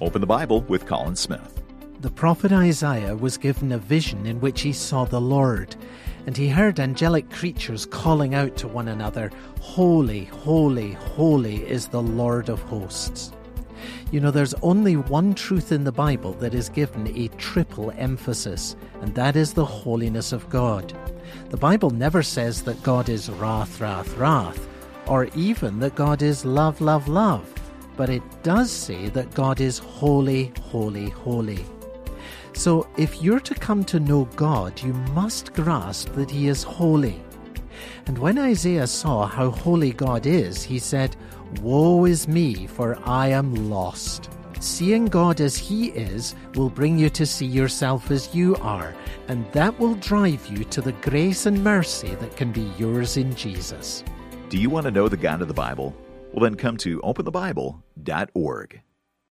Open the Bible with Colin Smith. The prophet Isaiah was given a vision in which he saw the Lord, and he heard angelic creatures calling out to one another, Holy, holy, holy is the Lord of hosts. You know, there's only one truth in the Bible that is given a triple emphasis, and that is the holiness of God. The Bible never says that God is wrath, wrath, wrath, or even that God is love, love, love, but it does say that God is holy, holy, holy. So if you're to come to know God, you must grasp that He is holy. And when Isaiah saw how holy God is, he said, Woe is me, for I am lost. Seeing God as He is will bring you to see yourself as you are, and that will drive you to the grace and mercy that can be yours in Jesus. Do you want to know the God of the Bible? Well, then come to openthebible.org.